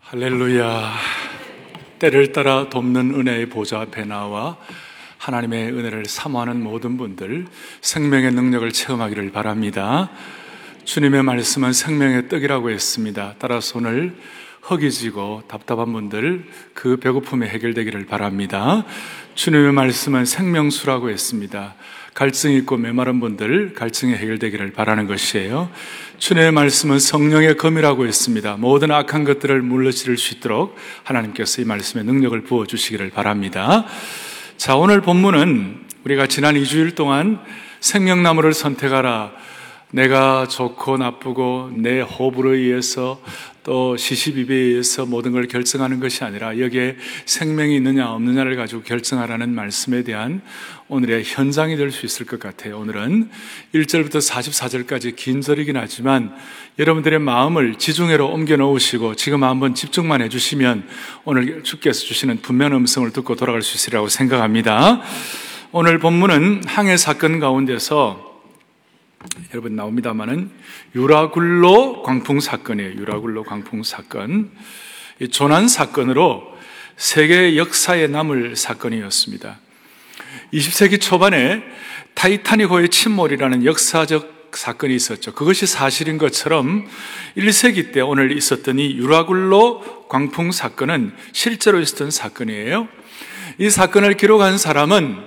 할렐루야. 때를 따라 돕는 은혜의 보좌 앞에 나와 하나님의 은혜를 사모하는 모든 분들 생명의 능력을 체험하기를 바랍니다. 주님의 말씀은 생명의 떡이라고 했습니다. 따라서 오늘 허기지고 답답한 분들 그 배고픔이 해결되기를 바랍니다. 주님의 말씀은 생명수라고 했습니다. 갈증 있고 메마른 분들 갈증이 해결되기를 바라는 것이에요. 주님의 말씀은 성령의 검이라고 했습니다. 모든 악한 것들을 물러지를 수 있도록 하나님께서 이 말씀에 능력을 부어 주시기를 바랍니다. 자, 오늘 본문은 우리가 지난 2주일 동안 생명나무를 선택하라 내가 좋고 나쁘고 내 호불호에 의해서 또 시시비비에 의해서 모든 걸 결정하는 것이 아니라 여기에 생명이 있느냐 없느냐를 가지고 결정하라는 말씀에 대한 오늘의 현장이 될 수 있을 것 같아요. 오늘은 1절부터 44절까지 긴 절이긴 하지만 여러분들의 마음을 지중해로 옮겨 놓으시고 지금 한번 집중만 해주시면 오늘 주께서 주시는 분명 음성을 듣고 돌아갈 수 있으리라고 생각합니다. 오늘 본문은 항해 사건 가운데서 여러분 나옵니다만은 유라굴로 광풍 사건이에요. 유라굴로 광풍 사건. 이 조난 사건으로 세계 역사에 남을 사건이었습니다. 20세기 초반에 타이타닉호의 침몰이라는 역사적 사건이 있었죠. 그것이 사실인 것처럼 1세기 때 오늘 있었던 이 유라굴로 광풍 사건은 실제로 있었던 사건이에요. 이 사건을 기록한 사람은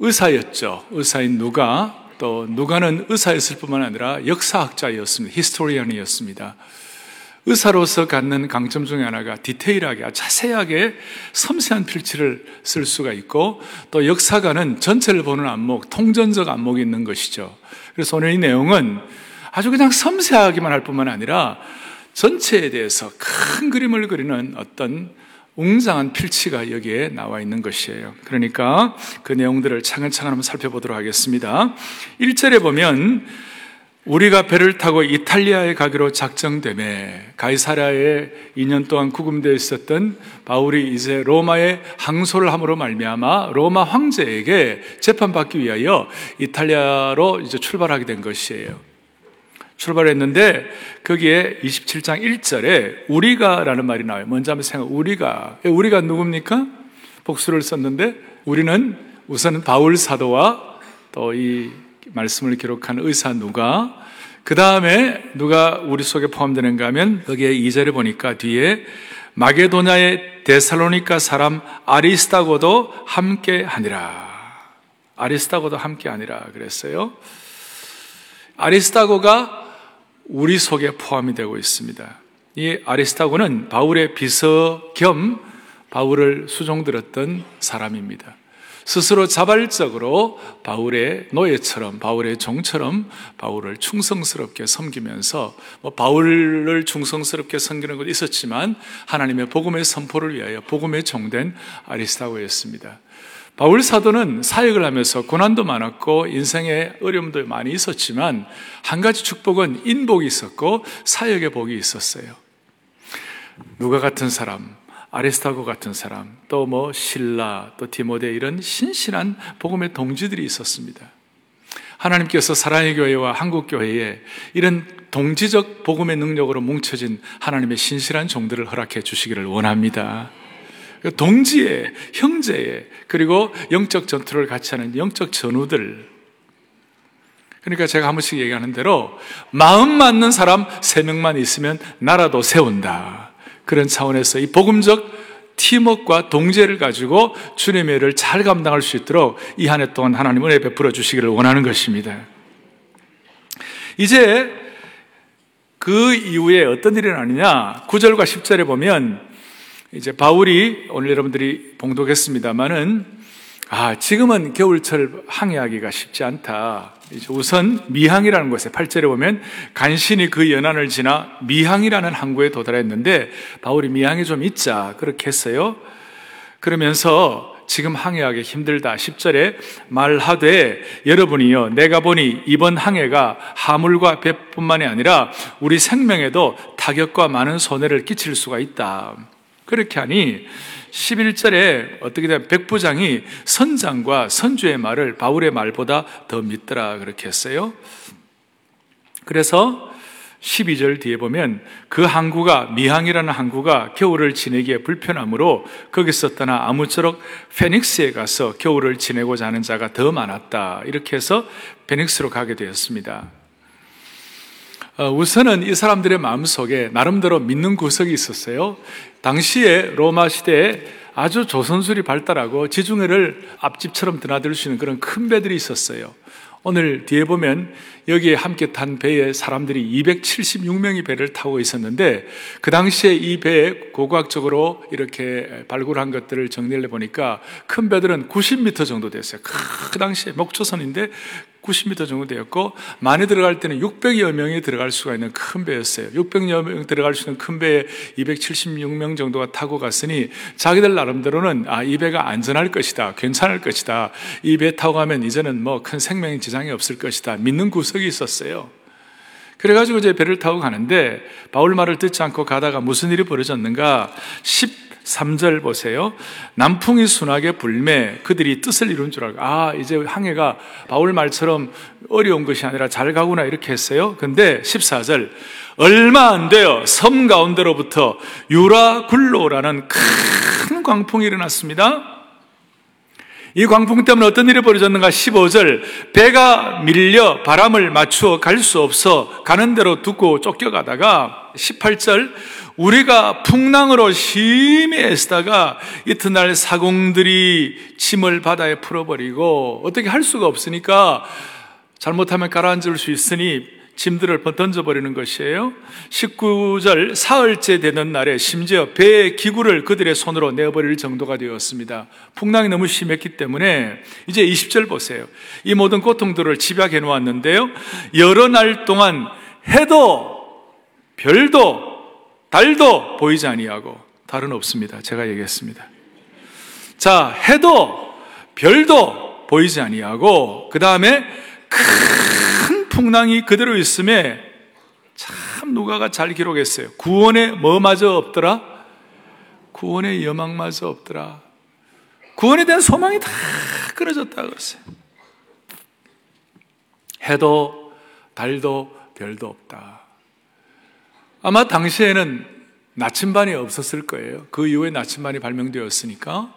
의사였죠. 의사인 누가 또 누가는 의사였을 뿐만 아니라 역사학자였습니다. historian이었습니다. 의사로서 갖는 강점 중에 하나가 디테일하게, 자세하게 섬세한 필치를 쓸 수가 있고 또 역사가는 전체를 보는 안목, 통전적 안목이 있는 것이죠. 그래서 오늘 이 내용은 아주 그냥 섬세하기만 할 뿐만 아니라 전체에 대해서 큰 그림을 그리는 어떤 웅장한 필치가 여기에 나와 있는 것이에요. 그러니까 그 내용들을 차근차근 한번 살펴보도록 하겠습니다. 1절에 보면 우리가 배를 타고 이탈리아에 가기로 작정됨에 가이사라에 2년 동안 구금되어 있었던 바울이 이제 로마에 항소를 함으로 말미암아 로마 황제에게 재판받기 위하여 이탈리아로 이제 출발하게 된 것이에요. 출발했는데 거기에 27장 1절에 우리가라는 말이 나와요. 먼저 한번 생각. 우리가 우리가 누굽니까? 복수를 썼는데 우리는 우선 바울 사도와 또 이 말씀을 기록한 의사 누가 그 다음에 누가 우리 속에 포함되는가 하면 거기에 2절에 보니까 뒤에 마게도냐의 데살로니카 사람 아리스타고도 함께 하니라. 아리스타고도 함께 하니라 그랬어요. 아리스타고가 우리 속에 포함이 되고 있습니다. 이 아리스타고는 바울의 비서 겸 바울을 수종들었던 사람입니다. 스스로 자발적으로 바울의 노예처럼 바울의 종처럼 바울을 충성스럽게 섬기면서 뭐 바울을 충성스럽게 섬기는 것도 있었지만 하나님의 복음의 선포를 위하여 복음의 종된 아리스타고였습니다. 바울 사도는 사역을 하면서 고난도 많았고 인생의 어려움도 많이 있었지만 한 가지 축복은 인복이 있었고 사역의 복이 있었어요. 누가 같은 사람, 아레스타고 같은 사람, 또 뭐 신라, 또 디모데 이런 신실한 복음의 동지들이 있었습니다. 하나님께서 사랑의 교회와 한국 교회에 이런 동지적 복음의 능력으로 뭉쳐진 하나님의 신실한 종들을 허락해 주시기를 원합니다. 그 동지의, 형제의, 그리고 영적 전투를 같이 하는 영적 전우들. 그러니까 제가 한 번씩 얘기하는 대로 마음 맞는 사람 세 명만 있으면 나라도 세운다. 그런 차원에서 이 복음적 팀웍과 동제를 가지고 주님의 일을 잘 감당할 수 있도록 이 한 해 동안 하나님 은혜 베풀어 주시기를 원하는 것입니다. 이제 그 이후에 어떤 일이 나느냐? 9절과 10절에 보면 이제 바울이 오늘 여러분들이 봉독했습니다만은 아, 지금은 겨울철 항해하기가 쉽지 않다. 우선 미항이라는 곳에 8절에 보면 간신히 그 연안을 지나 미항이라는 항구에 도달했는데 바울이 미항에 좀 있자 그렇게 했어요. 그러면서 지금 항해하기 힘들다. 10절에 말하되 여러분이요 내가 보니 이번 항해가 하물과 배뿐만이 아니라 우리 생명에도 타격과 많은 손해를 끼칠 수가 있다. 그렇게 하니 11절에 어떻게 되면 백부장이 선장과 선주의 말을 바울의 말보다 더 믿더라 그렇게 했어요. 그래서 12절 뒤에 보면 그 항구가 미항이라는 항구가 겨울을 지내기에 불편하므로 거기서 떠나 아무쪼록 페닉스에 가서 겨울을 지내고자 하는 자가 더 많았다. 이렇게 해서 페닉스로 가게 되었습니다. 어, 우선은 이 사람들의 마음속에 나름대로 믿는 구석이 있었어요. 당시에 로마 시대에 아주 조선술이 발달하고 지중해를 앞집처럼 드나들 수 있는 그런 큰 배들이 있었어요. 오늘 뒤에 보면 여기에 함께 탄 배에 사람들이 276명이 배를 타고 있었는데 그 당시에 이 배에 고고학적으로 이렇게 발굴한 것들을 정리를 해보니까 큰 배들은 90m 정도 됐어요. 그 당시에 목초선인데 90m 정도 되었고 많이 들어갈 때는 600여 명이 들어갈 수가 있는 큰 배였어요. 600여 명 들어갈 수 있는 큰 배에 276명 정도가 타고 갔으니 자기들 나름대로는 아, 이 배가 안전할 것이다. 괜찮을 것이다. 이 배 타고 가면 이제는 뭐 큰 생명 지장이 없을 것이다. 믿는 구석이 있었어요. 그래가지고 이제 배를 타고 가는데 바울 말을 듣지 않고 가다가 무슨 일이 벌어졌는가? 3절 보세요. 남풍이 순하게 불매 그들이 뜻을 이룬 줄 알고 아 이제 항해가 바울 말처럼 어려운 것이 아니라 잘 가구나 이렇게 했어요. 근데 14절 얼마 안 돼요. 섬 가운데로부터 유라굴로라는 큰 광풍이 일어났습니다. 이 광풍 때문에 어떤 일이 벌어졌는가? 15절. 배가 밀려 바람을 맞추어 갈 수 없어 가는 대로 두고 쫓겨가다가 18절. 우리가 풍랑으로 심히 애쓰다가 이튿날 사공들이 침을 바다에 풀어버리고 어떻게 할 수가 없으니까 잘못하면 가라앉을 수 있으니 짐들을 던져버리는 것이에요. 19절 사흘째 되는 날에 심지어 배의 기구를 그들의 손으로 내어버릴 정도가 되었습니다. 풍랑이 너무 심했기 때문에 이제 20절 보세요. 이 모든 고통들을 집약해 놓았는데요. 여러 날 동안 해도 별도 달도 보이지 아니하고 달은 없습니다. 제가 얘기했습니다. 자, 해도 별도 보이지 아니하고 그 다음에 큰 풍랑이 그대로 있음에 참 누가가 잘 기록했어요. 구원에 뭐마저 없더라? 구원의 여망마저 없더라. 구원에 대한 소망이 다 끊어졌다 그랬어요. 해도 달도 별도 없다. 아마 당시에는 나침반이 없었을 거예요. 그 이후에 나침반이 발명되었으니까.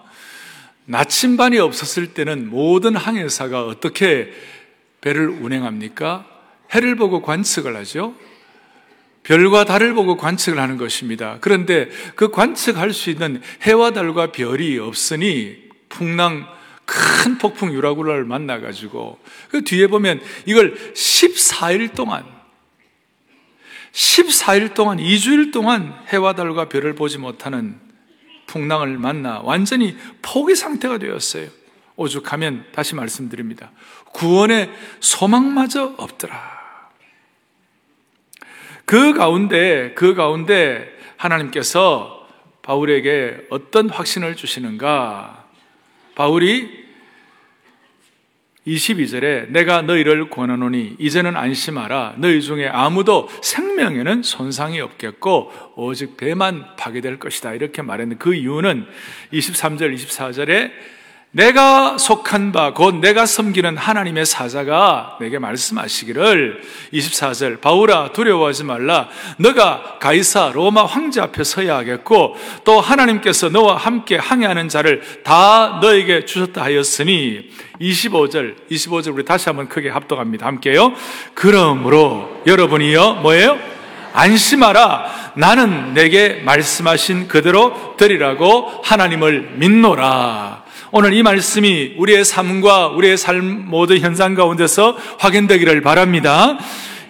나침반이 없었을 때는 모든 항해사가 어떻게 배를 운행합니까? 해를 보고 관측을 하죠. 별과 달을 보고 관측을 하는 것입니다. 그런데 그 관측할 수 있는 해와 달과 별이 없으니 풍랑 큰 폭풍 유라굴라를 만나가지고 그 뒤에 보면 이걸 14일 동안 14일 동안 2주일 동안 해와 달과 별을 보지 못하는 풍랑을 만나 완전히 포기 상태가 되었어요. 오죽하면 다시 말씀드립니다. 구원의 소망마저 없더라. 그 가운데, 그 가운데 하나님께서 바울에게 어떤 확신을 주시는가? 바울이 22절에 내가 너희를 권하노니 이제는 안심하라. 너희 중에 아무도 생명에는 손상이 없겠고 오직 배만 파괴될 것이다. 이렇게 말했는데 그 이유는 23절 24절에 내가 속한 바, 곧 내가 섬기는 하나님의 사자가 내게 말씀하시기를 24절, 바울아, 두려워하지 말라. 너가 가이사 로마 황제 앞에 서야 하겠고, 또 하나님께서 너와 함께 항해하는 자를 다 너에게 주셨다 하였으니, 25절, 25절 우리 다시 한번 크게 합독합니다. 함께요. 그러므로 여러분이요, 뭐예요? 안심하라. 나는 내게 말씀하신 그대로 드리라고 하나님을 믿노라. 오늘 이 말씀이 우리의 삶과 우리의 삶 모든 현상 가운데서 확인되기를 바랍니다.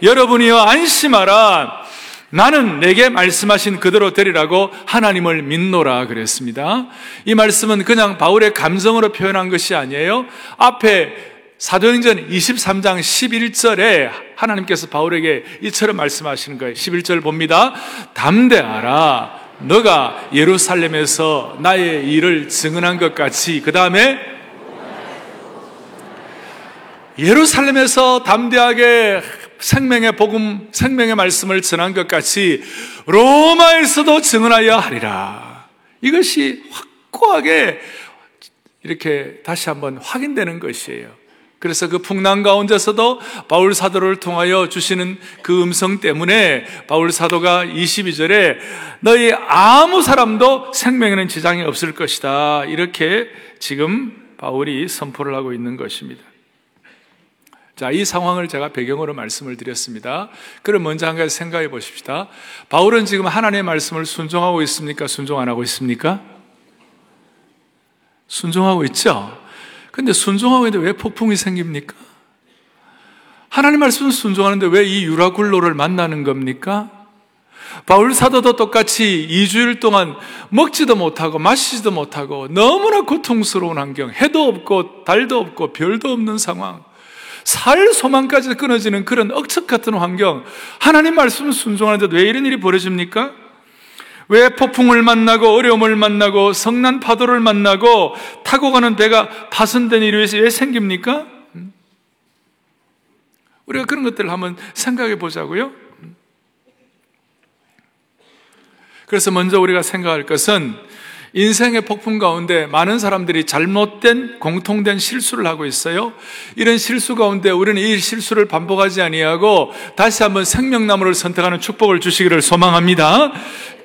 여러분이여 안심하라. 나는 내게 말씀하신 그대로 되리라고 하나님을 믿노라 그랬습니다. 이 말씀은 그냥 바울의 감정으로 표현한 것이 아니에요. 앞에 사도행전 23장 11절에 하나님께서 바울에게 이처럼 말씀하시는 거예요. 11절 봅니다. 담대하라. 너가 예루살렘에서 나의 일을 증언한 것 같이 그 다음에 예루살렘에서 담대하게 생명의 복음, 생명의 말씀을 전한 것 같이 로마에서도 증언하여 하리라. 이것이 확고하게 이렇게 다시 한번 확인되는 것이에요. 그래서 그 풍랑 가운데서도 바울 사도를 통하여 주시는 그 음성 때문에 바울 사도가 22절에 너희 아무 사람도 생명에는 지장이 없을 것이다. 이렇게 지금 바울이 선포를 하고 있는 것입니다. 자, 이 상황을 제가 배경으로 말씀을 드렸습니다. 그럼 먼저 한 가지 생각해 보십시다. 바울은 지금 하나님의 말씀을 순종하고 있습니까? 순종 안 하고 있습니까? 순종하고 있죠? 근데 순종하고 있는데 왜 폭풍이 생깁니까? 하나님 말씀은 순종하는데 왜 이 유라굴로를 만나는 겁니까? 바울 사도도 똑같이 2주일 동안 먹지도 못하고 마시지도 못하고 너무나 고통스러운 환경, 해도 없고 달도 없고 별도 없는 상황, 살 소망까지 끊어지는 그런 억척 같은 환경, 하나님 말씀은 순종하는데 왜 이런 일이 벌어집니까? 왜 폭풍을 만나고 어려움을 만나고 성난 파도를 만나고 타고 가는 배가 파손된 일이 왜 생깁니까? 음? 우리가 그런 것들을 한번 생각해 보자고요. 그래서 먼저 우리가 생각할 것은 인생의 폭풍 가운데 많은 사람들이 잘못된 공통된 실수를 하고 있어요. 이런 실수 가운데 우리는 이 실수를 반복하지 아니하고 다시 한번 생명나무를 선택하는 축복을 주시기를 소망합니다.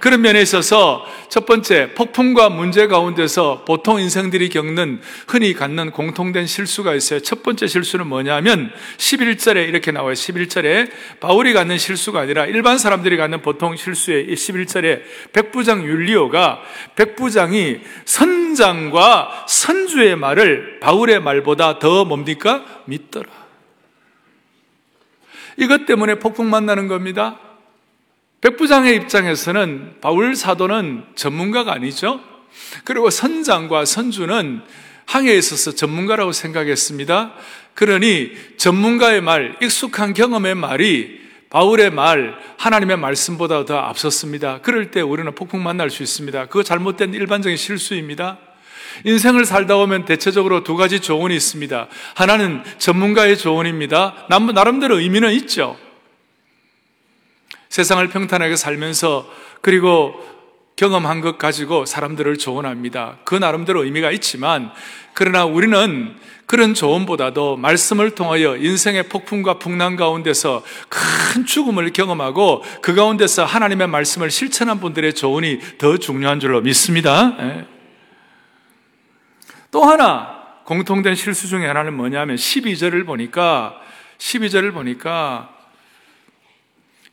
그런 면에 있어서 첫 번째 폭풍과 문제 가운데서 보통 인생들이 겪는 흔히 갖는 공통된 실수가 있어요. 첫 번째 실수는 뭐냐면 11절에 이렇게 나와요. 11절에 바울이 갖는 실수가 아니라 일반 사람들이 갖는 보통 실수의 11절에 백부장 율리오가 백부장이 선장과 선주의 말을 바울의 말보다 더 뭡니까? 믿더라. 이것 때문에 폭풍 만나는 겁니다. 백부장의 입장에서는 바울 사도는 전문가가 아니죠. 그리고 선장과 선주는 항해에 있어서 전문가라고 생각했습니다. 그러니 전문가의 말, 익숙한 경험의 말이 바울의 말, 하나님의 말씀보다 더 앞섰습니다. 그럴 때 우리는 폭풍 만날 수 있습니다. 그거 잘못된 일반적인 실수입니다. 인생을 살다 보면 대체적으로 두 가지 조언이 있습니다. 하나는 전문가의 조언입니다. 나름대로 의미는 있죠. 세상을 평탄하게 살면서 그리고 경험한 것 가지고 사람들을 조언합니다. 그 나름대로 의미가 있지만 그러나 우리는 그런 조언보다도 말씀을 통하여 인생의 폭풍과 풍랑 가운데서 큰 죽음을 경험하고 그 가운데서 하나님의 말씀을 실천한 분들의 조언이 더 중요한 줄로 믿습니다. 예. 또 하나 공통된 실수 중에 하나는 뭐냐면 12절을 보니까 12절을 보니까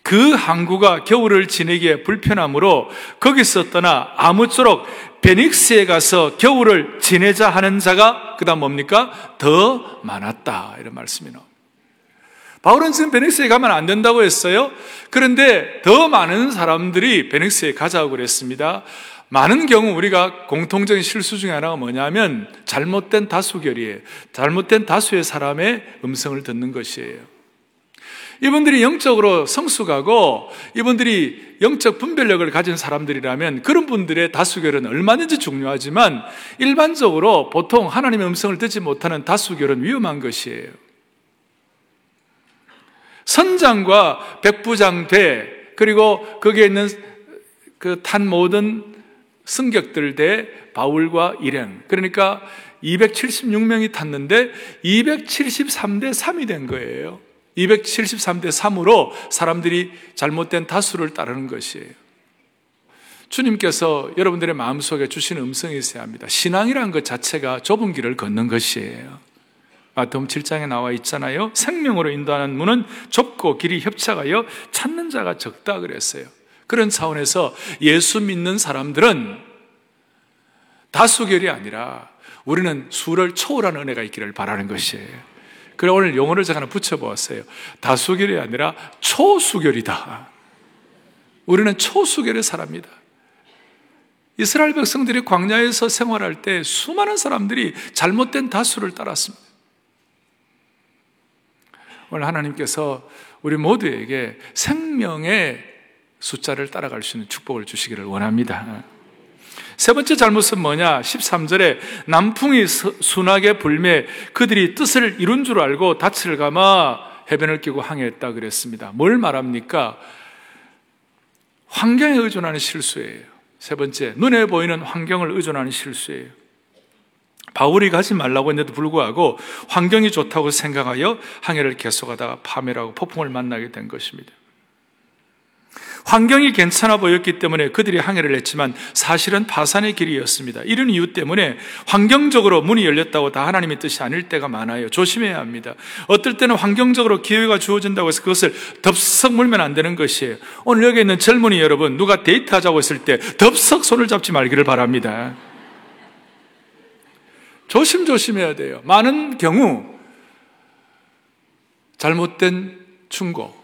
그 항구가 겨울을 지내기에 불편하므로 거기서 떠나 아무쪼록 베닉스에 가서 겨울을 지내자 하는 자가 그다음 뭡니까? 더 많았다 이런 말씀이 나옵니다. 바울은 지금 베닉스에 가면 안 된다고 했어요. 그런데 더 많은 사람들이 베닉스에 가자고 그랬습니다. 많은 경우 우리가 공통적인 실수 중에 하나가 뭐냐면 잘못된 다수결이에요. 잘못된 다수의 사람의 음성을 듣는 것이에요. 이분들이 영적으로 성숙하고 이분들이 영적 분별력을 가진 사람들이라면 그런 분들의 다수결은 얼마든지 중요하지만 일반적으로 보통 하나님의 음성을 듣지 못하는 다수결은 위험한 것이에요. 선장과 백부장대 그리고 거기에 있는 그 탄 모든 승격들 대 바울과 일행 그러니까 276명이 탔는데 273대 3이 된 거예요. 273대 3으로 사람들이 잘못된 다수를 따르는 것이에요. 주님께서 여러분들의 마음속에 주시는 음성이 있어야 합니다. 신앙이라는 것 자체가 좁은 길을 걷는 것이에요. 마태음 7장에 나와 있잖아요. 생명으로 인도하는 문은 좁고 길이 협착하여 찾는 자가 적다 그랬어요. 그런 차원에서 예수 믿는 사람들은 다수결이 아니라 우리는 수를 초월하는 은혜가 있기를 바라는 것이에요. 그래 오늘 용어를 제가 하나 붙여보았어요. 다수결이 아니라 초수결이다. 우리는 초수결의 사람입니다. 이스라엘 백성들이 광야에서 생활할 때 수많은 사람들이 잘못된 다수를 따랐습니다. 오늘 하나님께서 우리 모두에게 생명의 숫자를 따라갈 수 있는 축복을 주시기를 원합니다. 세 번째 잘못은 뭐냐? 13절에 남풍이 순하게 불매 그들이 뜻을 이룬 줄 알고 닻을 감아 해변을 끼고 항해했다 그랬습니다. 뭘 말합니까? 환경에 의존하는 실수예요. 세 번째, 눈에 보이는 환경을 의존하는 실수예요. 바울이 가지 말라고 했는데도 불구하고 환경이 좋다고 생각하여 항해를 계속하다가 파멸하고 폭풍을 만나게 된 것입니다. 환경이 괜찮아 보였기 때문에 그들이 항해를 했지만 사실은 파산의 길이었습니다. 이런 이유 때문에 환경적으로 문이 열렸다고 다 하나님의 뜻이 아닐 때가 많아요. 조심해야 합니다. 어떨 때는 환경적으로 기회가 주어진다고 해서 그것을 덥석 물면 안 되는 것이에요. 오늘 여기 있는 젊은이 여러분, 누가 데이트하자고 했을 때 덥석 손을 잡지 말기를 바랍니다. 조심조심해야 돼요. 많은 경우 잘못된 충고,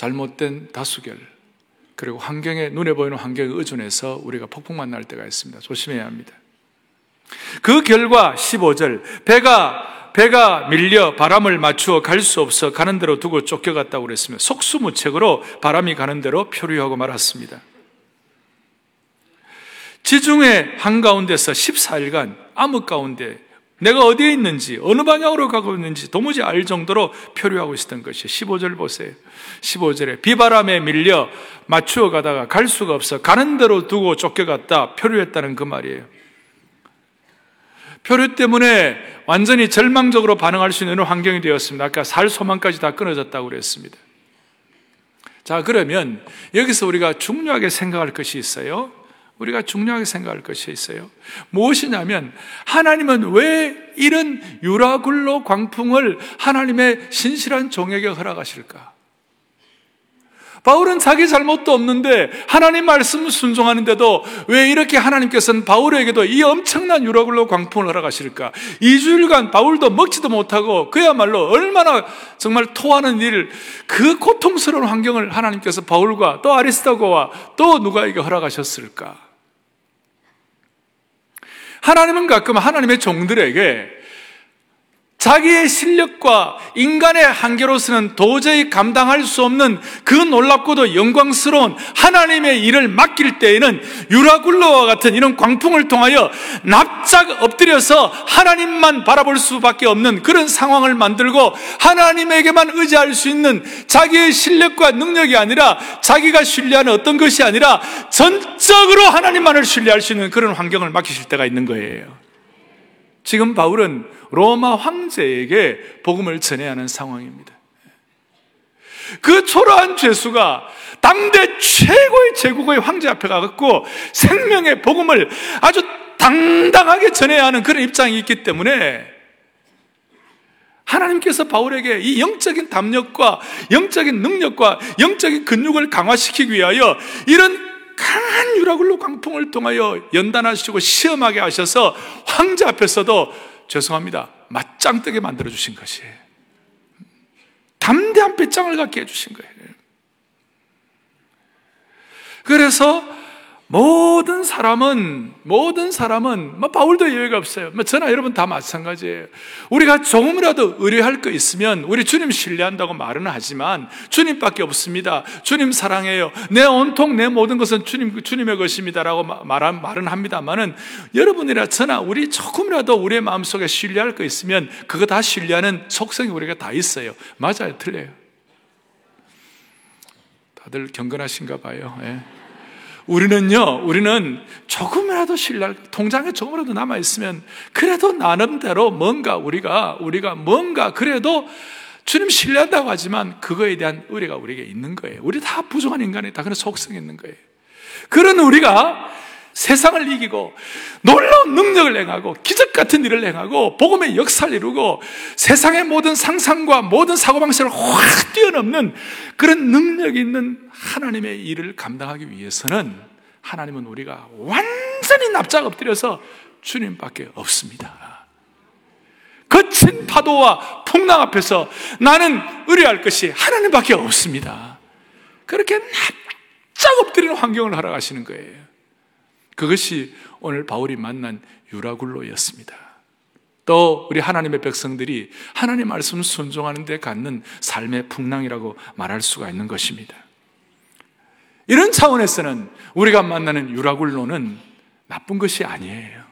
잘못된 다수결, 그리고 환경에, 눈에 보이는 환경에 의존해서 우리가 폭풍 만날 때가 있습니다. 조심해야 합니다. 그 결과 15절, 배가, 배가 밀려 바람을 맞추어 갈 수 없어 가는 대로 두고 쫓겨갔다고 그랬으며 속수무책으로 바람이 가는 대로 표류하고 말았습니다. 지중해 한가운데서 14일간 암흑 가운데 내가 어디에 있는지, 어느 방향으로 가고 있는지 도무지 알 정도로 표류하고 있었던 것이 15절 보세요. 15절에 비바람에 밀려 맞추어 가다가 갈 수가 없어 가는 대로 두고 쫓겨갔다 표류했다는 그 말이에요. 표류 때문에 완전히 절망적으로 반응할 수 있는 환경이 되었습니다. 아까 살 소망까지 다 끊어졌다고 그랬습니다. 자, 그러면 여기서 우리가 중요하게 생각할 것이 있어요. 우리가 중요하게 생각할 것이 있어요. 무엇이냐면 하나님은 왜 이런 유라굴로 광풍을 하나님의 신실한 종에게 허락하실까? 바울은 자기 잘못도 없는데 하나님 말씀 순종하는데도 왜 이렇게 하나님께서는 바울에게도 이 엄청난 유라굴로 광풍을 허락하실까? 2주일간 바울도 먹지도 못하고 그야말로 얼마나 정말 토하는 일, 그 고통스러운 환경을 하나님께서 바울과 또 아리스타고와 또 누가에게 허락하셨을까? 하나님은 가끔 하나님의 종들에게 자기의 실력과 인간의 한계로서는 도저히 감당할 수 없는 그 놀랍고도 영광스러운 하나님의 일을 맡길 때에는 유라굴로와 같은 이런 광풍을 통하여 납작 엎드려서 하나님만 바라볼 수밖에 없는 그런 상황을 만들고 하나님에게만 의지할 수 있는 자기의 실력과 능력이 아니라 자기가 신뢰하는 어떤 것이 아니라 전적으로 하나님만을 신뢰할 수 있는 그런 환경을 맡기실 때가 있는 거예요. 지금 바울은 로마 황제에게 복음을 전해야 하는 상황입니다. 그 초라한 죄수가 당대 최고의 제국의 황제 앞에 가갖고 생명의 복음을 아주 당당하게 전해야 하는 그런 입장이 있기 때문에 하나님께서 바울에게 이 영적인 담력과 영적인 능력과 영적인 근육을 강화시키기 위하여 이런 강한 유라굴로 광풍을 통하여 연단하시고 시험하게 하셔서 황제 앞에서도 죄송합니다. 맞짱 뜨게 만들어 주신 것이에요. 담대한 배짱을 갖게 해주신 거예요. 그래서 모든 사람은 모든 사람은 뭐 바울도 예외가 없어요. 뭐 저나 여러분 다 마찬가지예요. 우리가 조금이라도 의뢰할 거 있으면 우리 주님 신뢰한다고 말은 하지만 주님밖에 없습니다. 주님 사랑해요. 내 온통 내 모든 것은 주님 주님의 것입니다라고 말한 말은 합니다만은 여러분이나 저나 우리 조금이라도 우리의 마음속에 신뢰할 거 있으면 그거 다 신뢰하는 속성이 우리가 다 있어요. 맞아요, 틀려요. 다들 경건하신가 봐요. 예. 우리는요, 우리는 조금이라도 신뢰, 통장에 조금이라도 남아있으면, 그래도 나름대로 뭔가 우리가, 우리가 뭔가 그래도 주님 신뢰한다고 하지만 그거에 대한 의뢰가 우리에게 있는 거예요. 우리 다 부족한 인간이 다 그런 속성이 있는 거예요. 그런 우리가 세상을 이기고 놀라운 능력을 행하고 기적 같은 일을 행하고 복음의 역사를 이루고 세상의 모든 상상과 모든 사고방식을 확 뛰어넘는 그런 능력이 있는 하나님의 일을 감당하기 위해서는 하나님은 우리가 완전히 납작 엎드려서 주님밖에 없습니다. 거친 파도와 풍랑 앞에서 나는 의뢰할 것이 하나님밖에 없습니다. 그렇게 납작 엎드리는 환경을 허락하시는 거예요. 그것이 오늘 바울이 만난 유라굴로였습니다. 또 우리 하나님의 백성들이 하나님 말씀 순종하는 데 갖는 삶의 풍랑이라고 말할 수가 있는 것입니다. 이런 차원에서는 우리가 만나는 유라굴로는 나쁜 것이 아니에요.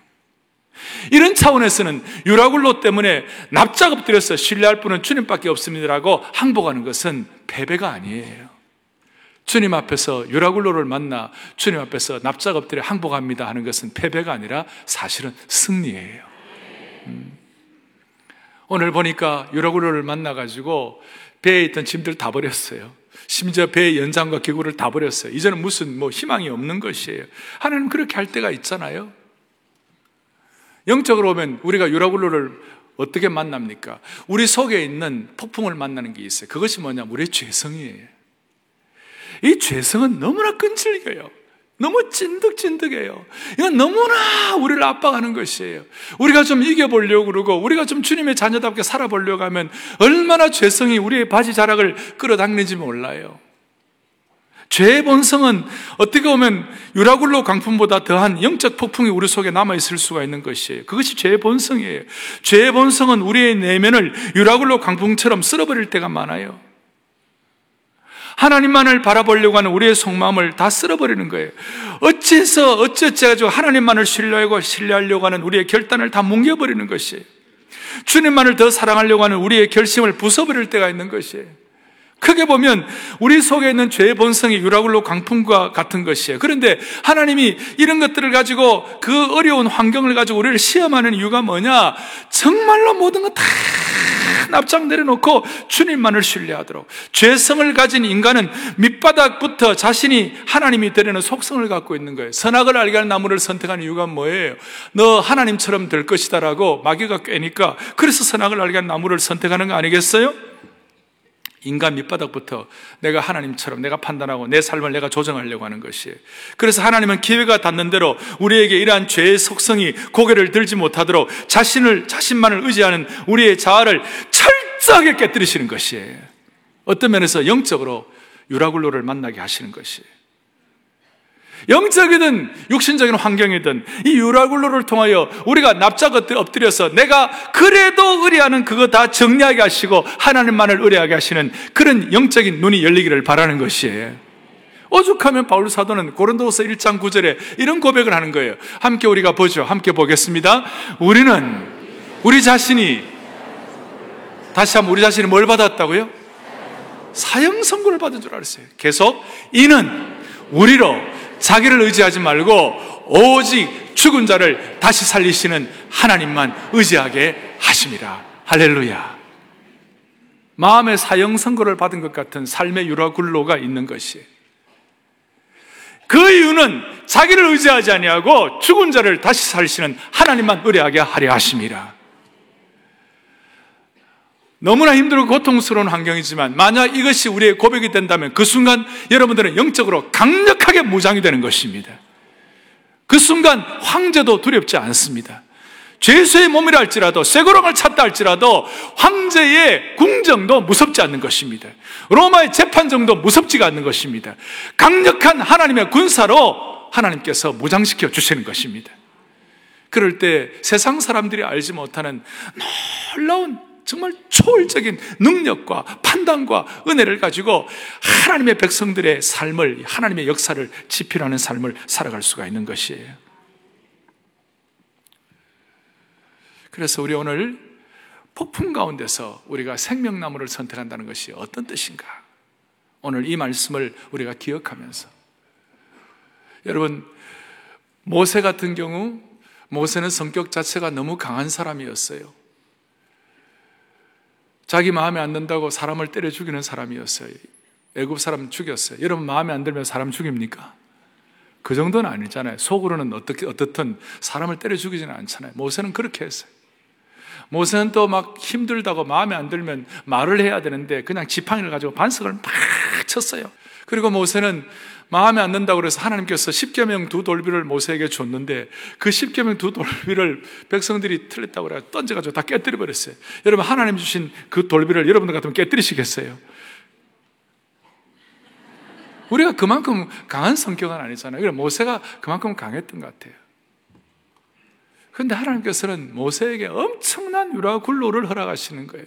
이런 차원에서는 유라굴로 때문에 납작 엎드려서 신뢰할 분은 주님밖에 없습니다라고 항복하는 것은 패배가 아니에요. 주님 앞에서 유라굴로를 만나 주님 앞에서 납작 엎드려 항복합니다 하는 것은 패배가 아니라 사실은 승리예요. 음. 오늘 보니까 유라굴로를 만나가지고 배에 있던 짐들 다 버렸어요. 심지어 배의 연장과 기구를 다 버렸어요. 이제는 무슨 뭐 희망이 없는 것이에요. 하나님 그렇게 할 때가 있잖아요. 영적으로 보면 우리가 유라굴로를 어떻게 만납니까? 우리 속에 있는 폭풍을 만나는 게 있어요. 그것이 뭐냐면 우리의 죄성이에요. 이 죄성은 너무나 끈질겨요. 너무 찐득찐득해요. 이건 너무나 우리를 압박하는 것이에요. 우리가 좀 이겨보려고 그러고, 우리가 좀 주님의 자녀답게 살아보려고 하면, 얼마나 죄성이 우리의 바지 자락을 끌어당기는지 몰라요. 죄의 본성은 어떻게 보면 유라굴로 강풍보다 더한 영적 폭풍이 우리 속에 남아있을 수가 있는 것이에요. 그것이 죄의 본성이에요. 죄의 본성은 우리의 내면을 유라굴로 강풍처럼 쓸어버릴 때가 많아요. 하나님만을 바라보려고 하는 우리의 속마음을 다 쓸어버리는 거예요. 어째서 가지고 하나님만을 신뢰하고 신뢰하려고 하는 우리의 결단을 다 뭉개버리는 것이에요. 주님만을 더 사랑하려고 하는 우리의 결심을 부숴버릴 때가 있는 것이에요. 크게 보면 우리 속에 있는 죄의 본성이 유라굴로 강풍과 같은 것이에요. 그런데 하나님이 이런 것들을 가지고 그 어려운 환경을 가지고 우리를 시험하는 이유가 뭐냐? 정말로 모든 것 다 납작 내려놓고 주님만을 신뢰하도록 죄성을 가진 인간은 밑바닥부터 자신이 하나님이 되려는 속성을 갖고 있는 거예요. 선악을 알게 하는 나무를 선택하는 이유가 뭐예요? 너 하나님처럼 될 것이다라고 마귀가 꿰니까 그래서 선악을 알게 하는 나무를 선택하는 거 아니겠어요? 인간 밑바닥부터 내가 하나님처럼 내가 판단하고 내 삶을 내가 조정하려고 하는 것이에요. 그래서 하나님은 기회가 닿는 대로 우리에게 이러한 죄의 속성이 고개를 들지 못하도록 자신을, 자신만을 의지하는 우리의 자아를 철저하게 깨뜨리시는 것이에요. 어떤 면에서 영적으로 유라굴로를 만나게 하시는 것이에요. 영적이든 육신적인 환경이든 이 유라굴로를 통하여 우리가 납작 엎드려서 내가 그래도 의뢰하는 그거 다 정리하게 하시고 하나님만을 의뢰하게 하시는 그런 영적인 눈이 열리기를 바라는 것이에요. 오죽하면 바울 사도는 고린도서 1장 9절에 이런 고백을 하는 거예요. 함께 우리가 보죠. 함께 보겠습니다. 우리는 우리 자신이 다시 한번 우리 자신이 뭘 받았다고요? 사형 선고를 받은 줄 알았어요. 계속 이는 우리로 자기를 의지하지 말고 오직 죽은 자를 다시 살리시는 하나님만 의지하게 하십니다. 할렐루야. 마음의 사형 선고를 받은 것 같은 삶의 유라굴로가 있는 것이. 그 이유는 자기를 의지하지 아니하고 죽은 자를 다시 살리시는 하나님만 의뢰하게 하려 하십니다. 너무나 힘들고 고통스러운 환경이지만 만약 이것이 우리의 고백이 된다면 그 순간 여러분들은 영적으로 강력하게 무장이 되는 것입니다. 그 순간 황제도 두렵지 않습니다. 죄수의 몸이라 할지라도 쇠고랑을 찾다 할지라도 황제의 궁정도 무섭지 않는 것입니다. 로마의 재판정도 무섭지가 않는 것입니다. 강력한 하나님의 군사로 하나님께서 무장시켜 주시는 것입니다. 그럴 때 세상 사람들이 알지 못하는 놀라운 정말 초월적인 능력과 판단과 은혜를 가지고 하나님의 백성들의 삶을, 하나님의 역사를 지필하는 삶을 살아갈 수가 있는 것이에요. 그래서 우리 오늘 폭풍 가운데서 우리가 생명나무를 선택한다는 것이 어떤 뜻인가? 오늘 이 말씀을 우리가 기억하면서 여러분 모세 같은 경우 모세는 성격 자체가 너무 강한 사람이었어요. 자기 마음에 안 든다고 사람을 때려 죽이는 사람이었어요. 애굽 사람 죽였어요. 여러분 마음에 안 들면 사람 죽입니까? 그 정도는 아니잖아요. 속으로는 어떻게 어떻든 사람을 때려 죽이지는 않잖아요. 모세는 그렇게 했어요. 모세는 또 막 힘들다고 마음에 안 들면 말을 해야 되는데 그냥 지팡이를 가지고 반석을 막 쳤어요. 그리고 모세는 마음에 안 든다고 그래서 하나님께서 십계명 두 돌비를 모세에게 줬는데 그 십계명 두 돌비를 백성들이 틀렸다고 그래 던져가지고 다 깨뜨려 버렸어요. 여러분 하나님 주신 그 돌비를 여러분들 같으면 깨뜨리시겠어요? 우리가 그만큼 강한 성격은 아니잖아요. 그래 모세가 그만큼 강했던 것 같아요. 그런데 하나님께서는 모세에게 엄청난 유라 굴로를 허락하시는 거예요.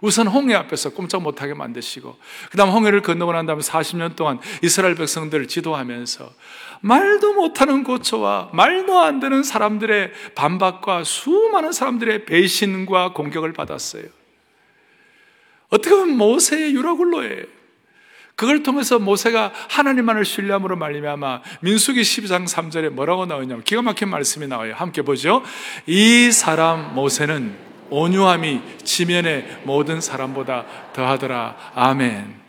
우선 홍해 앞에서 꼼짝 못하게 만드시고 그 다음 홍해를 건너고 난 다음에 40년 동안 이스라엘 백성들을 지도하면서 말도 못하는 고초와 말도 안 되는 사람들의 반박과 수많은 사람들의 배신과 공격을 받았어요. 어떻게 보면 모세의 유라굴로예요. 그걸 통해서 모세가 하나님만을 신뢰함으로 말미암아 민수기 12장 3절에 뭐라고 나오냐면 기가 막힌 말씀이 나와요. 함께 보죠. 이 사람 모세는 온유함이 지면의 모든 사람보다 더하더라. 아멘.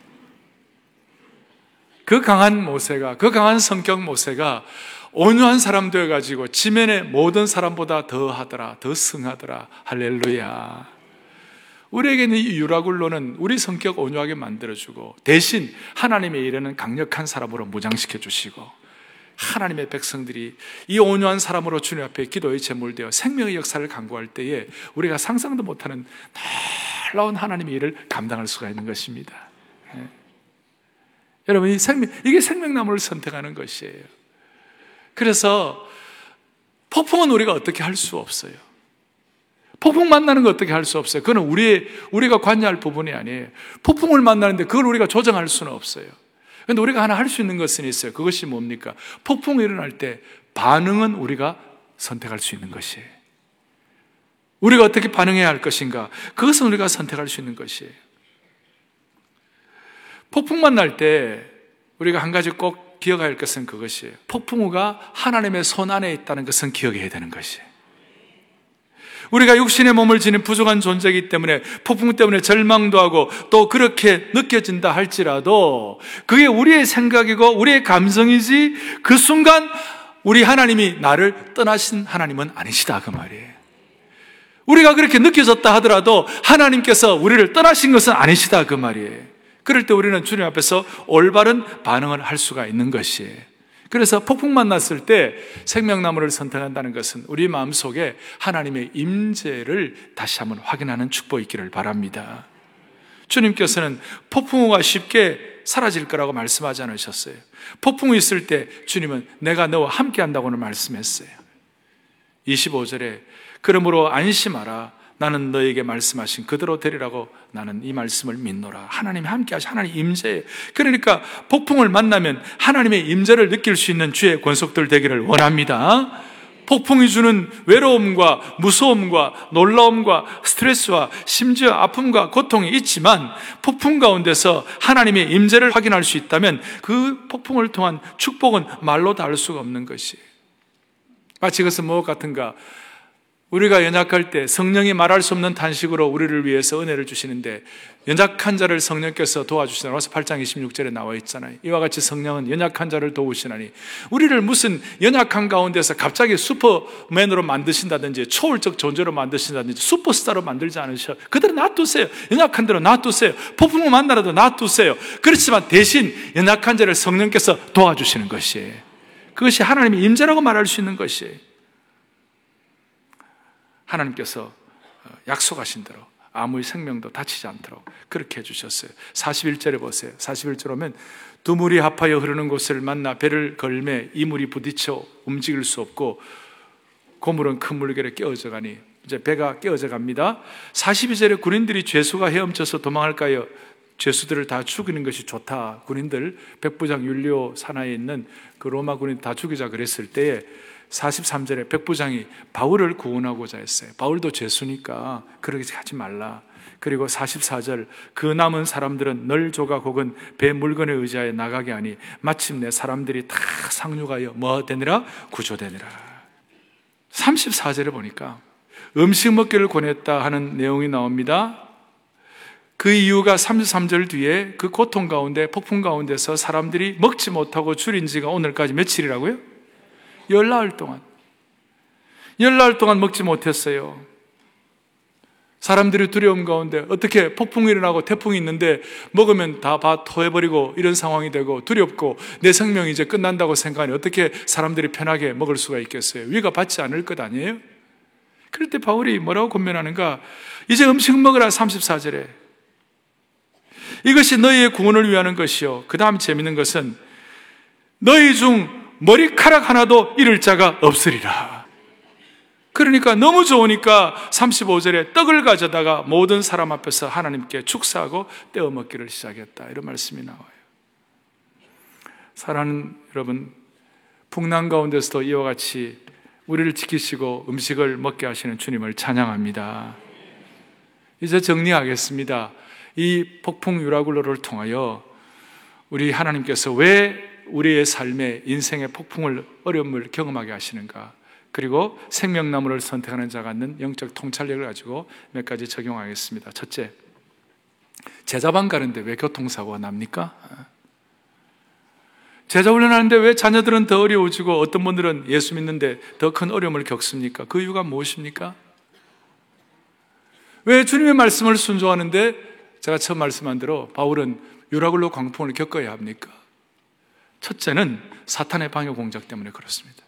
그 강한 모세가, 그 강한 성격 모세가 온유한 사람 되어가지고 지면의 모든 사람보다 더 하더라, 더 승하더라. 할렐루야. 우리에게는 이 유라굴로는 우리 성격 온유하게 만들어주고 대신 하나님의 일에는 강력한 사람으로 무장시켜 주시고 하나님의 백성들이 이 온유한 사람으로 주님 앞에 기도의 제물되어 생명의 역사를 강구할 때에 우리가 상상도 못하는 놀라운 하나님의 일을 감당할 수가 있는 것입니다. 네. 여러분, 이 생명, 이게 생명나무를 선택하는 것이에요. 그래서 폭풍은 우리가 어떻게 할 수 없어요. 폭풍 만나는 거 어떻게 할 수 없어요. 그건 우리, 우리가 관여할 부분이 아니에요. 폭풍을 만나는데 그걸 우리가 조정할 수는 없어요. 그런데 우리가 하나 할 수 있는 것은 있어요. 그것이 뭡니까? 폭풍이 일어날 때 반응은 우리가 선택할 수 있는 것이에요. 우리가 어떻게 반응해야 할 것인가? 그것은 우리가 선택할 수 있는 것이에요. 폭풍 만 날 때 우리가 한 가지 꼭 기억해야 할 것은 그것이에요. 폭풍우가 하나님의 손 안에 있다는 것은 기억해야 되는 것이에요. 우리가 육신의 몸을 지닌 부족한 존재이기 때문에 폭풍 때문에 절망도 하고 또 그렇게 느껴진다 할지라도 그게 우리의 생각이고 우리의 감성이지 그 순간 우리 하나님이 나를 떠나신 하나님은 아니시다 그 말이에요. 우리가 그렇게 느껴졌다 하더라도 하나님께서 우리를 떠나신 것은 아니시다 그 말이에요. 그럴 때 우리는 주님 앞에서 올바른 반응을 할 수가 있는 것이에요. 그래서 폭풍 만났을 때 생명나무를 선택한다는 것은 우리 마음속에 하나님의 임재를 다시 한번 확인하는 축복이 있기를 바랍니다. 주님께서는 폭풍우가 쉽게 사라질 거라고 말씀하지 않으셨어요. 폭풍우 있을 때 주님은 내가 너와 함께 한다고는 말씀했어요. 25절에 그러므로 안심하라 나는 너에게 말씀하신 그대로 되리라고 나는 이 말씀을 믿노라. 하나님이 함께 하시 하나님 임재. 그러니까 폭풍을 만나면 하나님의 임재를 느낄 수 있는 주의 권속들 되기를 원합니다. 폭풍이 주는 외로움과 무서움과 놀라움과 스트레스와 심지어 아픔과 고통이 있지만 폭풍 가운데서 하나님의 임재를 확인할 수 있다면 그 폭풍을 통한 축복은 말로 다 할 수가 없는 것이에요. 마치 그것은 무엇 같은가? 우리가 연약할 때 성령이 말할 수 없는 탄식으로 우리를 위해서 은혜를 주시는데 연약한 자를 성령께서 도와주시나 로마서 8장 26절에 나와 있잖아요. 이와 같이 성령은 연약한 자를 도우시나니 우리를 무슨 연약한 가운데서 갑자기 슈퍼맨으로 만드신다든지 초월적 존재로 만드신다든지 슈퍼스타로 만들지 않으셔. 그대로 놔두세요. 연약한 대로 놔두세요. 폭풍을 만나라도 놔두세요. 그렇지만 대신 연약한 자를 성령께서 도와주시는 것이에요. 그것이 하나님의 임재라고 말할 수 있는 것이에요. 하나님께서 어, 약속하신 대로 아무의 생명도 다치지 않도록 그렇게 해주셨어요. 41절에 보세요. 41절 오면 두 물이 합하여 흐르는 곳을 만나 배를 걸매 이 물이 부딪혀 움직일 수 없고 고물은 큰 물결에 깨어져 가니 이제 배가 깨어져 갑니다. 42절에 군인들이 죄수가 헤엄쳐서 도망할까요? 죄수들을 다 죽이는 것이 좋다. 군인들 백부장 율리오 산하에 있는 그 로마 군인 다 죽이자 그랬을 때에 43절에 백부장이 바울을 구원하고자 했어요. 바울도 죄수니까 그러게 하지 말라. 그리고 44절 그 남은 사람들은 널 조각 혹은 배 물건에 의지하여 나가게 하니 마침내 사람들이 다 상륙하여 뭐 되느라 구조되느라 34절에 보니까 음식 먹기를 권했다 하는 내용이 나옵니다. 그 이유가 33절 뒤에 그 고통 가운데 폭풍 가운데서 사람들이 먹지 못하고 줄인 지가 오늘까지 며칠이라고요? 열나흘 동안. 열나흘 동안 먹지 못했어요. 사람들이 두려움 가운데 어떻게 폭풍이 일어나고 태풍이 있는데 먹으면 다 바 토해버리고 이런 상황이 되고 두렵고 내 생명이 이제 끝난다고 생각하니 어떻게 사람들이 편하게 먹을 수가 있겠어요? 위가 받지 않을 것 아니에요? 그럴 때 바울이 뭐라고 권면하는가? 이제 음식 먹으라 34절에. 이것이 너희의 구원을 위하는 것이요. 그 다음 재밌는 것은 너희 중 머리카락 하나도 잃을 자가 없으리라. 그러니까 너무 좋으니까 35절에 떡을 가져다가 모든 사람 앞에서 하나님께 축사하고 떼어 먹기를 시작했다. 이런 말씀이 나와요. 사랑하는 여러분, 풍랑 가운데서도 이와 같이 우리를 지키시고 음식을 먹게 하시는 주님을 찬양합니다. 이제 정리하겠습니다. 이 폭풍 유라굴로를 통하여 우리 하나님께서 왜 우리의 삶에 인생의 폭풍을 어려움을 경험하게 하시는가? 그리고 생명나무를 선택하는 자가 갖는 영적 통찰력을 가지고 몇 가지 적용하겠습니다. 첫째, 제자반 가는데 왜 교통사고가 납니까? 제자 훈련하는데 왜 자녀들은 더 어려워지고 어떤 분들은 예수 믿는데 더 큰 어려움을 겪습니까? 그 이유가 무엇입니까? 왜 주님의 말씀을 순종하는데 제가 처음 말씀한 대로 바울은 유라굴로 광풍을 겪어야 합니까? 첫째는 사탄의 방해 공작 때문에 그렇습니다.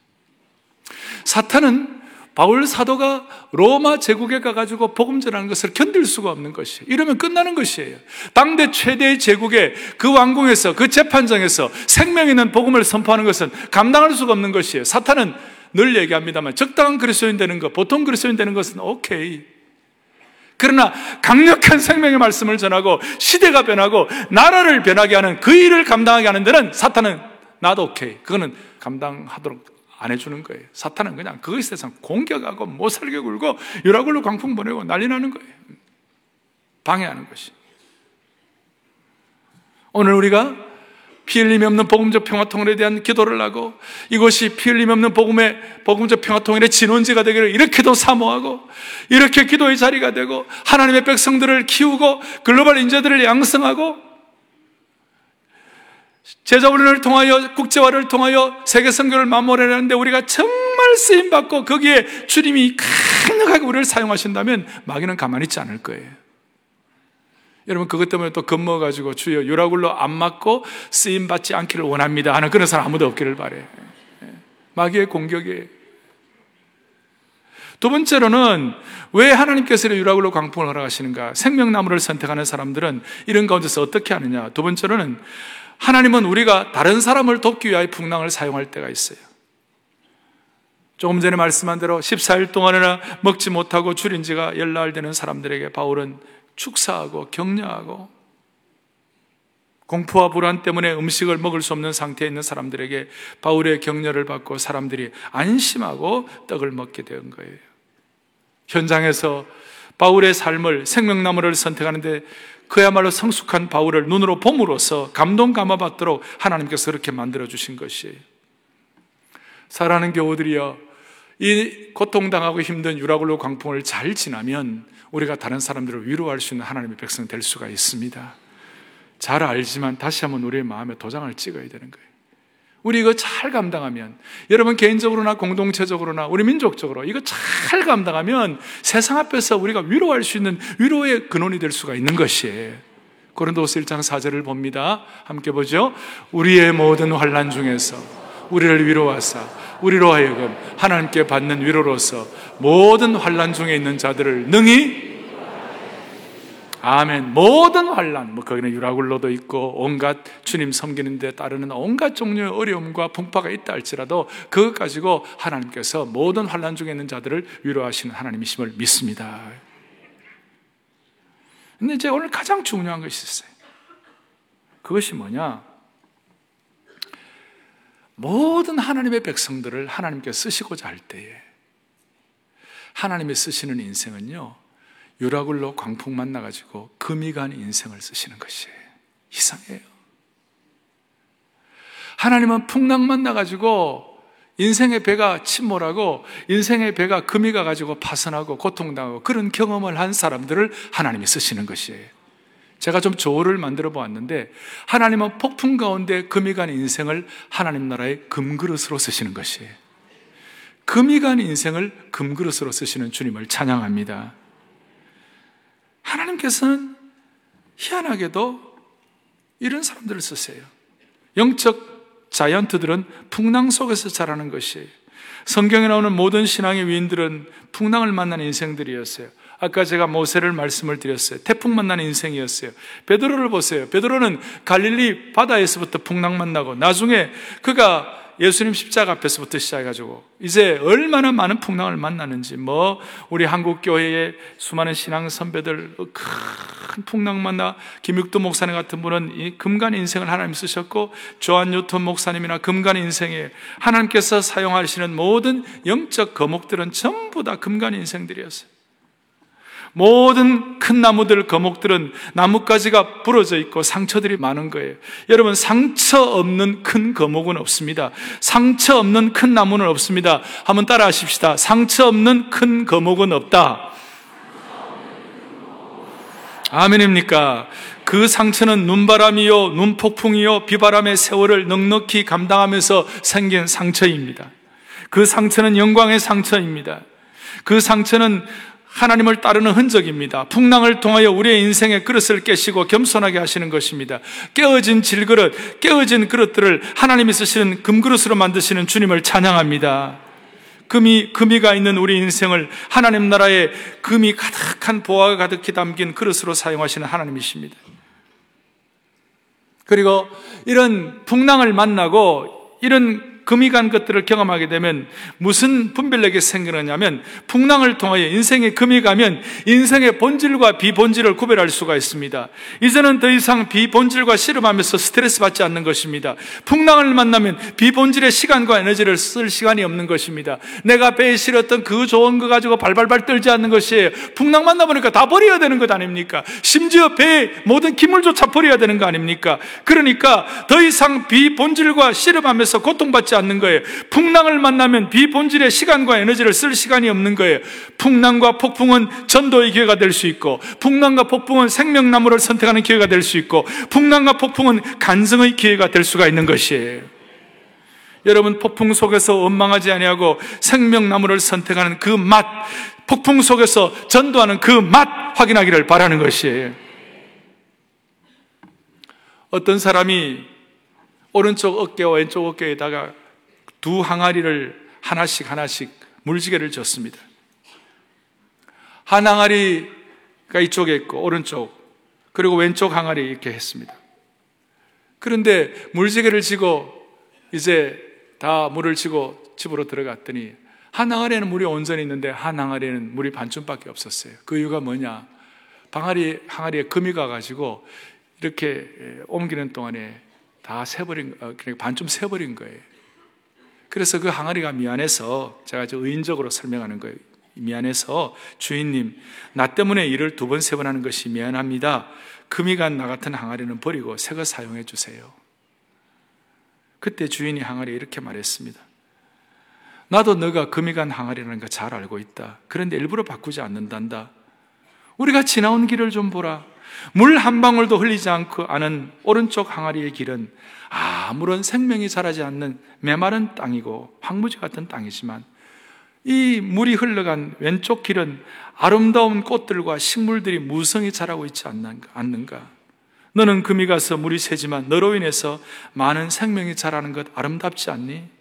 사탄은 바울 사도가 로마 제국에 가가지고 복음 전하는 것을 견딜 수가 없는 것이에요. 이러면 끝나는 것이에요. 당대 최대의 제국의 그 왕궁에서 그 재판장에서 생명 있는 복음을 선포하는 것은 감당할 수가 없는 것이에요. 사탄은 늘 얘기합니다만 적당한 그리스도인 되는 것, 보통 그리스도인 되는 것은 오케이. 그러나 강력한 생명의 말씀을 전하고 시대가 변하고 나라를 변하게 하는 그 일을 감당하게 하는 데는 사탄은 나도 오케이. 그거는 감당하도록 안 해주는 거예요. 사탄은 그냥 그것에 대해서 공격하고 못 살게 굴고 유라굴로 광풍 보내고 난리 나는 거예요. 방해하는 것이. 오늘 우리가 피 흘림이 없는 복음적 평화통일에 대한 기도를 하고 이것이 피 흘림이 없는 복음의 복음적 평화통일의 진원지가 되기를 이렇게도 사모하고 이렇게 기도의 자리가 되고 하나님의 백성들을 키우고 글로벌 인재들을 양성하고 제자훈련을 통하여 국제화를 통하여 세계 선교를 마무리하는데 우리가 정말 쓰임 받고 거기에 주님이 강력하게 우리를 사용하신다면 마귀는 가만히 있지 않을 거예요. 여러분 그것 때문에 또 겁먹어 가지고 주여 유라굴로 안 맞고 쓰임 받지 않기를 원합니다 하는 그런 사람 아무도 없기를 바래. 마귀의 공격이에요. 두 번째로는 왜 하나님께서 유라굴로 광풍을 허락하시는가? 생명나무를 선택하는 사람들은 이런 가운데서 어떻게 하느냐? 두 번째로는 하나님은 우리가 다른 사람을 돕기 위하여 풍랑을 사용할 때가 있어요. 조금 전에 말씀한 대로 14일 동안이나 먹지 못하고 줄인 지가 열나흘 되는 사람들에게 바울은 축사하고 격려하고 공포와 불안 때문에 음식을 먹을 수 없는 상태에 있는 사람들에게 바울의 격려를 받고 사람들이 안심하고 떡을 먹게 된 거예요. 현장에서 바울의 삶을 생명나무를 선택하는데 그야말로 성숙한 바울을 눈으로 봄으로써 감동 감아받도록 하나님께서 그렇게 만들어 주신 것이에요. 사랑하는 교우들이여, 이 고통당하고 힘든 유라굴로 광풍을 잘 지나면 우리가 다른 사람들을 위로할 수 있는 하나님의 백성 될 수가 있습니다. 잘 알지만 다시 한번 우리의 마음에 도장을 찍어야 되는 거예요. 우리 이거 잘 감당하면, 여러분 개인적으로나 공동체적으로나 우리 민족적으로 이거 잘 감당하면 세상 앞에서 우리가 위로할 수 있는 위로의 근원이 될 수가 있는 것이에요. 고린도서 1장 4절을 봅니다. 함께 보죠. 우리의 모든 환란 중에서 우리를 위로하사 우리로 하여금 하나님께 받는 위로로서 모든 환란 중에 있는 자들을 능히 아멘. 모든 환란, 뭐 거기는 유라굴로도 있고 온갖 주님 섬기는데 따르는 온갖 종류의 어려움과 풍파가 있다 할지라도 그것 가지고 하나님께서 모든 환란 중에 있는 자들을 위로하시는 하나님이심을 믿습니다. 근데 이제 오늘 가장 중요한 것이 있어요. 그것이 뭐냐? 모든 하나님의 백성들을 하나님께 쓰시고자 할 때에 하나님이 쓰시는 인생은요, 유라굴로 광풍 만나가지고 금이 간 인생을 쓰시는 것이에요. 이상해요. 하나님은 풍랑 만나가지고 인생의 배가 침몰하고 인생의 배가 금이 가가지고 파선하고 고통당하고 그런 경험을 한 사람들을 하나님이 쓰시는 것이에요. 제가 좀 조를 만들어 보았는데 하나님은 폭풍 가운데 금이 간 인생을 하나님 나라의 금그릇으로 쓰시는 것이에요. 금이 간 인생을 금그릇으로 쓰시는 주님을 찬양합니다. 하나님께서는 희한하게도 이런 사람들을 쓰세요. 영적 자이언트들은 풍랑 속에서 자라는 것이에요. 성경에 나오는 모든 신앙의 위인들은 풍랑을 만난 인생들이었어요. 아까 제가 모세를 말씀을 드렸어요. 태풍 만난 인생이었어요. 베드로를 보세요. 베드로는 갈릴리 바다에서부터 풍랑 만나고 나중에 그가 예수님 십자가 앞에서부터 시작해가지고 이제 얼마나 많은 풍랑을 만나는지 뭐 우리 한국 교회의 수많은 신앙 선배들 큰 풍랑 만나 김육도 목사님 같은 분은 이 금간 인생을 하나님 쓰셨고 조한 뉴턴 목사님이나 금간 인생에 하나님께서 사용하시는 모든 영적 거목들은 전부 다 금간 인생들이었어요. 모든 큰 나무들, 거목들은 나뭇가지가 부러져 있고 상처들이 많은 거예요. 여러분, 상처 없는 큰 거목은 없습니다. 상처 없는 큰 나무는 없습니다. 한번 따라 하십시다. 상처 없는 큰 거목은 없다. 아멘입니까? 그 상처는 눈바람이요, 눈폭풍이요, 비바람의 세월을 넉넉히 감당하면서 생긴 상처입니다. 그 상처는 영광의 상처입니다. 그 상처는 하나님을 따르는 흔적입니다. 풍랑을 통하여 우리의 인생의 그릇을 깨시고 겸손하게 하시는 것입니다. 깨어진 질그릇, 깨어진 그릇들을 하나님이 쓰시는 금그릇으로 만드시는 주님을 찬양합니다. 금이, 금이가 있는 우리 인생을 하나님 나라의 금이 가득한 보화가 가득히 담긴 그릇으로 사용하시는 하나님이십니다. 그리고 이런 풍랑을 만나고 이런 금이 간 것들을 경험하게 되면 무슨 분별력이 생기느냐면 풍랑을 통하여 인생에 금이 가면 인생의 본질과 비본질을 구별할 수가 있습니다. 이제는 더 이상 비본질과 씨름하면서 스트레스 받지 않는 것입니다. 풍랑을 만나면 비본질의 시간과 에너지를 쓸 시간이 없는 것입니다. 내가 배에 실었던 그 좋은 거 가지고 발발발 떨지 않는 것이에요. 풍랑 만나보니까 다 버려야 되는 것 아닙니까? 심지어 배에 모든 기물조차 버려야 되는 거 아닙니까? 그러니까 더 이상 비본질과 씨름하면서 고통받지 받지 않는 거예요. 풍랑을 만나면 비본질의 시간과 에너지를 쓸 시간이 없는 거예요. 풍랑과 폭풍은 전도의 기회가 될 수 있고, 풍랑과 폭풍은 생명나무를 선택하는 기회가 될 수 있고, 풍랑과 폭풍은 간성의 기회가 될 수가 있는 것이에요. 여러분 폭풍 속에서 원망하지 아니하고 생명나무를 선택하는 그 맛, 폭풍 속에서 전도하는 그 맛 확인하기를 바라는 것이에요. 어떤 사람이 오른쪽 어깨와 왼쪽 어깨에다가 두 항아리를 하나씩 하나씩 물지개를 줬습니다. 한 항아리가 이쪽에 있고 오른쪽 그리고 왼쪽 항아리 이렇게 했습니다. 그런데 물지개를 지고 이제 다 물을 지고 집으로 들어갔더니 한 항아리에는 물이 온전히 있는데 한 항아리에는 물이 반쯤밖에 없었어요. 그 이유가 뭐냐? 방아리 항아리에 금이 가가지고 이렇게 옮기는 동안에 다 새버린, 어, 그러니까 반쯤 새버린 거예요. 그래서 그 항아리가 미안해서 제가 저 의인적으로 설명하는 거예요. 미안해서 주인님, 나 때문에 일을 두 번, 세 번 하는 것이 미안합니다. 금이 간 나 같은 항아리는 버리고 새 거 사용해 주세요. 그때 주인이 항아리 이렇게 말했습니다. 나도 너가 금이 간 항아리라는 거 잘 알고 있다. 그런데 일부러 바꾸지 않는단다. 우리가 지나온 길을 좀 보라. 물 한 방울도 흘리지 않고 아는 오른쪽 항아리의 길은 아무런 생명이 자라지 않는 메마른 땅이고 황무지 같은 땅이지만 이 물이 흘러간 왼쪽 길은 아름다운 꽃들과 식물들이 무성히 자라고 있지 않는가? 너는 금이 가서 물이 새지만 너로 인해서 많은 생명이 자라는 것 아름답지 않니?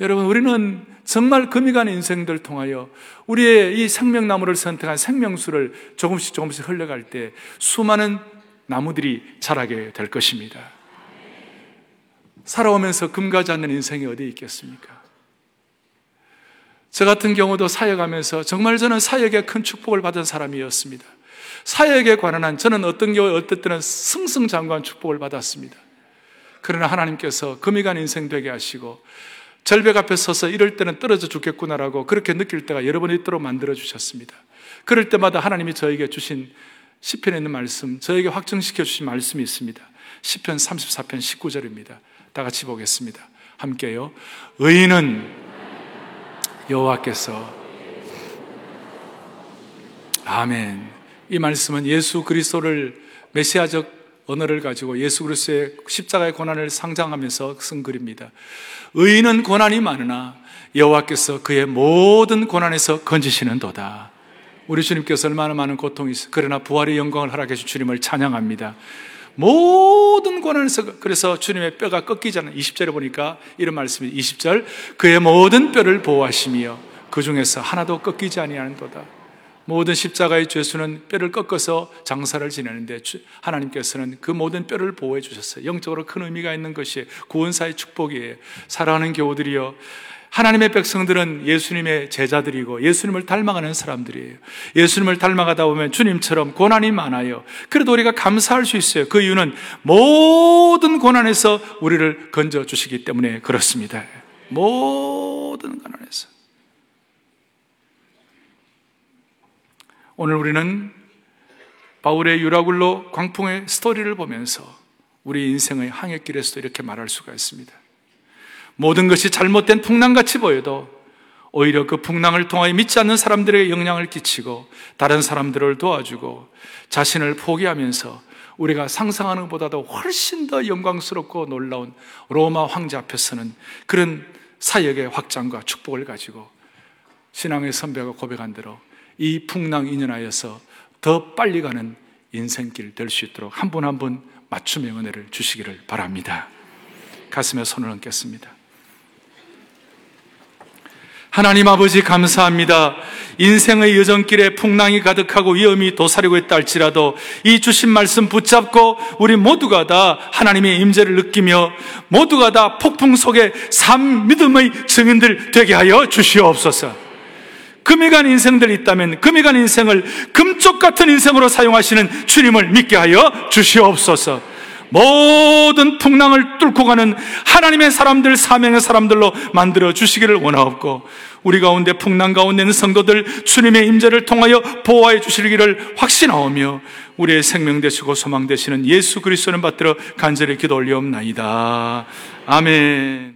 여러분, 우리는 정말 금이 가는 인생들 통하여 우리의 이 생명나무를 선택한 생명수를 조금씩 조금씩 흘러갈 때 수많은 나무들이 자라게 될 것입니다. 살아오면서 금가지 않는 인생이 어디 있겠습니까? 저 같은 경우도 사역하면서 정말 저는 사역에 큰 축복을 받은 사람이었습니다. 사역에 관한 한 저는 어떤 경우에 어떨 때는 승승장구한 축복을 받았습니다. 그러나 하나님께서 금이 간 인생 되게 하시고 절벽 앞에 서서 이럴 때는 떨어져 죽겠구나라고 그렇게 느낄 때가 여러 번 있도록 만들어 주셨습니다. 그럴 때마다 하나님이 저에게 주신 시편에 있는 말씀, 저에게 확정시켜 주신 말씀이 있습니다. 시편 34편 19절입니다. 다 같이 보겠습니다. 함께요. 의인은 여호와께서 아멘. 이 말씀은 예수 그리스도를 메시아적 언어를 가지고 예수 그리스도의 십자가의 고난을 상장하면서 쓴 글입니다. 의인은 고난이 많으나 여호와께서 그의 모든 고난에서 건지시는도다. 우리 주님께서 얼마나 많은 고통이 있어 그러나 부활의 영광을 허락해 주 주님을 찬양합니다. 모든 고난에서 그래서 주님의 뼈가 꺾이지 않는 20절에 보니까 이런 말씀이 20절 그의 모든 뼈를 보호하시며 그 중에서 하나도 꺾이지 아니하는도다. 모든 십자가의 죄수는 뼈를 꺾어서 장사를 지내는데 하나님께서는 그 모든 뼈를 보호해 주셨어요. 영적으로 큰 의미가 있는 것이 구원사의 축복이에요. 사랑하는 교우들이여 하나님의 백성들은 예수님의 제자들이고 예수님을 닮아가는 사람들이에요. 예수님을 닮아가다 보면 주님처럼 고난이 많아요. 그래도 우리가 감사할 수 있어요. 그 이유는 모든 고난에서 우리를 건져 주시기 때문에 그렇습니다. 모든 고난에서. 오늘 우리는 바울의 유라굴로 광풍의 스토리를 보면서 우리 인생의 항해길에서도 이렇게 말할 수가 있습니다. 모든 것이 잘못된 풍랑같이 보여도 오히려 그 풍랑을 통하여 믿지 않는 사람들에게 영향을 끼치고 다른 사람들을 도와주고 자신을 포기하면서 우리가 상상하는 것보다도 훨씬 더 영광스럽고 놀라운 로마 황제 앞에서는 그런 사역의 확장과 축복을 가지고 신앙의 선배가 고백한 대로 이 풍랑 인연하여서 더 빨리 가는 인생길 될 수 있도록 한 분 한 분 맞춤의 은혜를 주시기를 바랍니다. 가슴에 손을 얹겠습니다. 하나님 아버지 감사합니다. 인생의 여정길에 풍랑이 가득하고 위험이 도사리고 있다 할지라도 이 주신 말씀 붙잡고 우리 모두가 다 하나님의 임재를 느끼며 모두가 다 폭풍 속에 삶 믿음의 증인들 되게 하여 주시옵소서. 금이 간 인생들이 있다면 금이 간 인생을 금쪽 같은 인생으로 사용하시는 주님을 믿게 하여 주시옵소서. 모든 풍랑을 뚫고 가는 하나님의 사람들, 사명의 사람들로 만들어 주시기를 원하옵고, 우리 가운데 풍랑 가운데 있는 성도들 주님의 임재를 통하여 보호해 주시기를 확신하오며, 우리의 생명 되시고 소망 되시는 예수 그리스도는 받들어 간절히 기도 올리옵나이다. 아멘.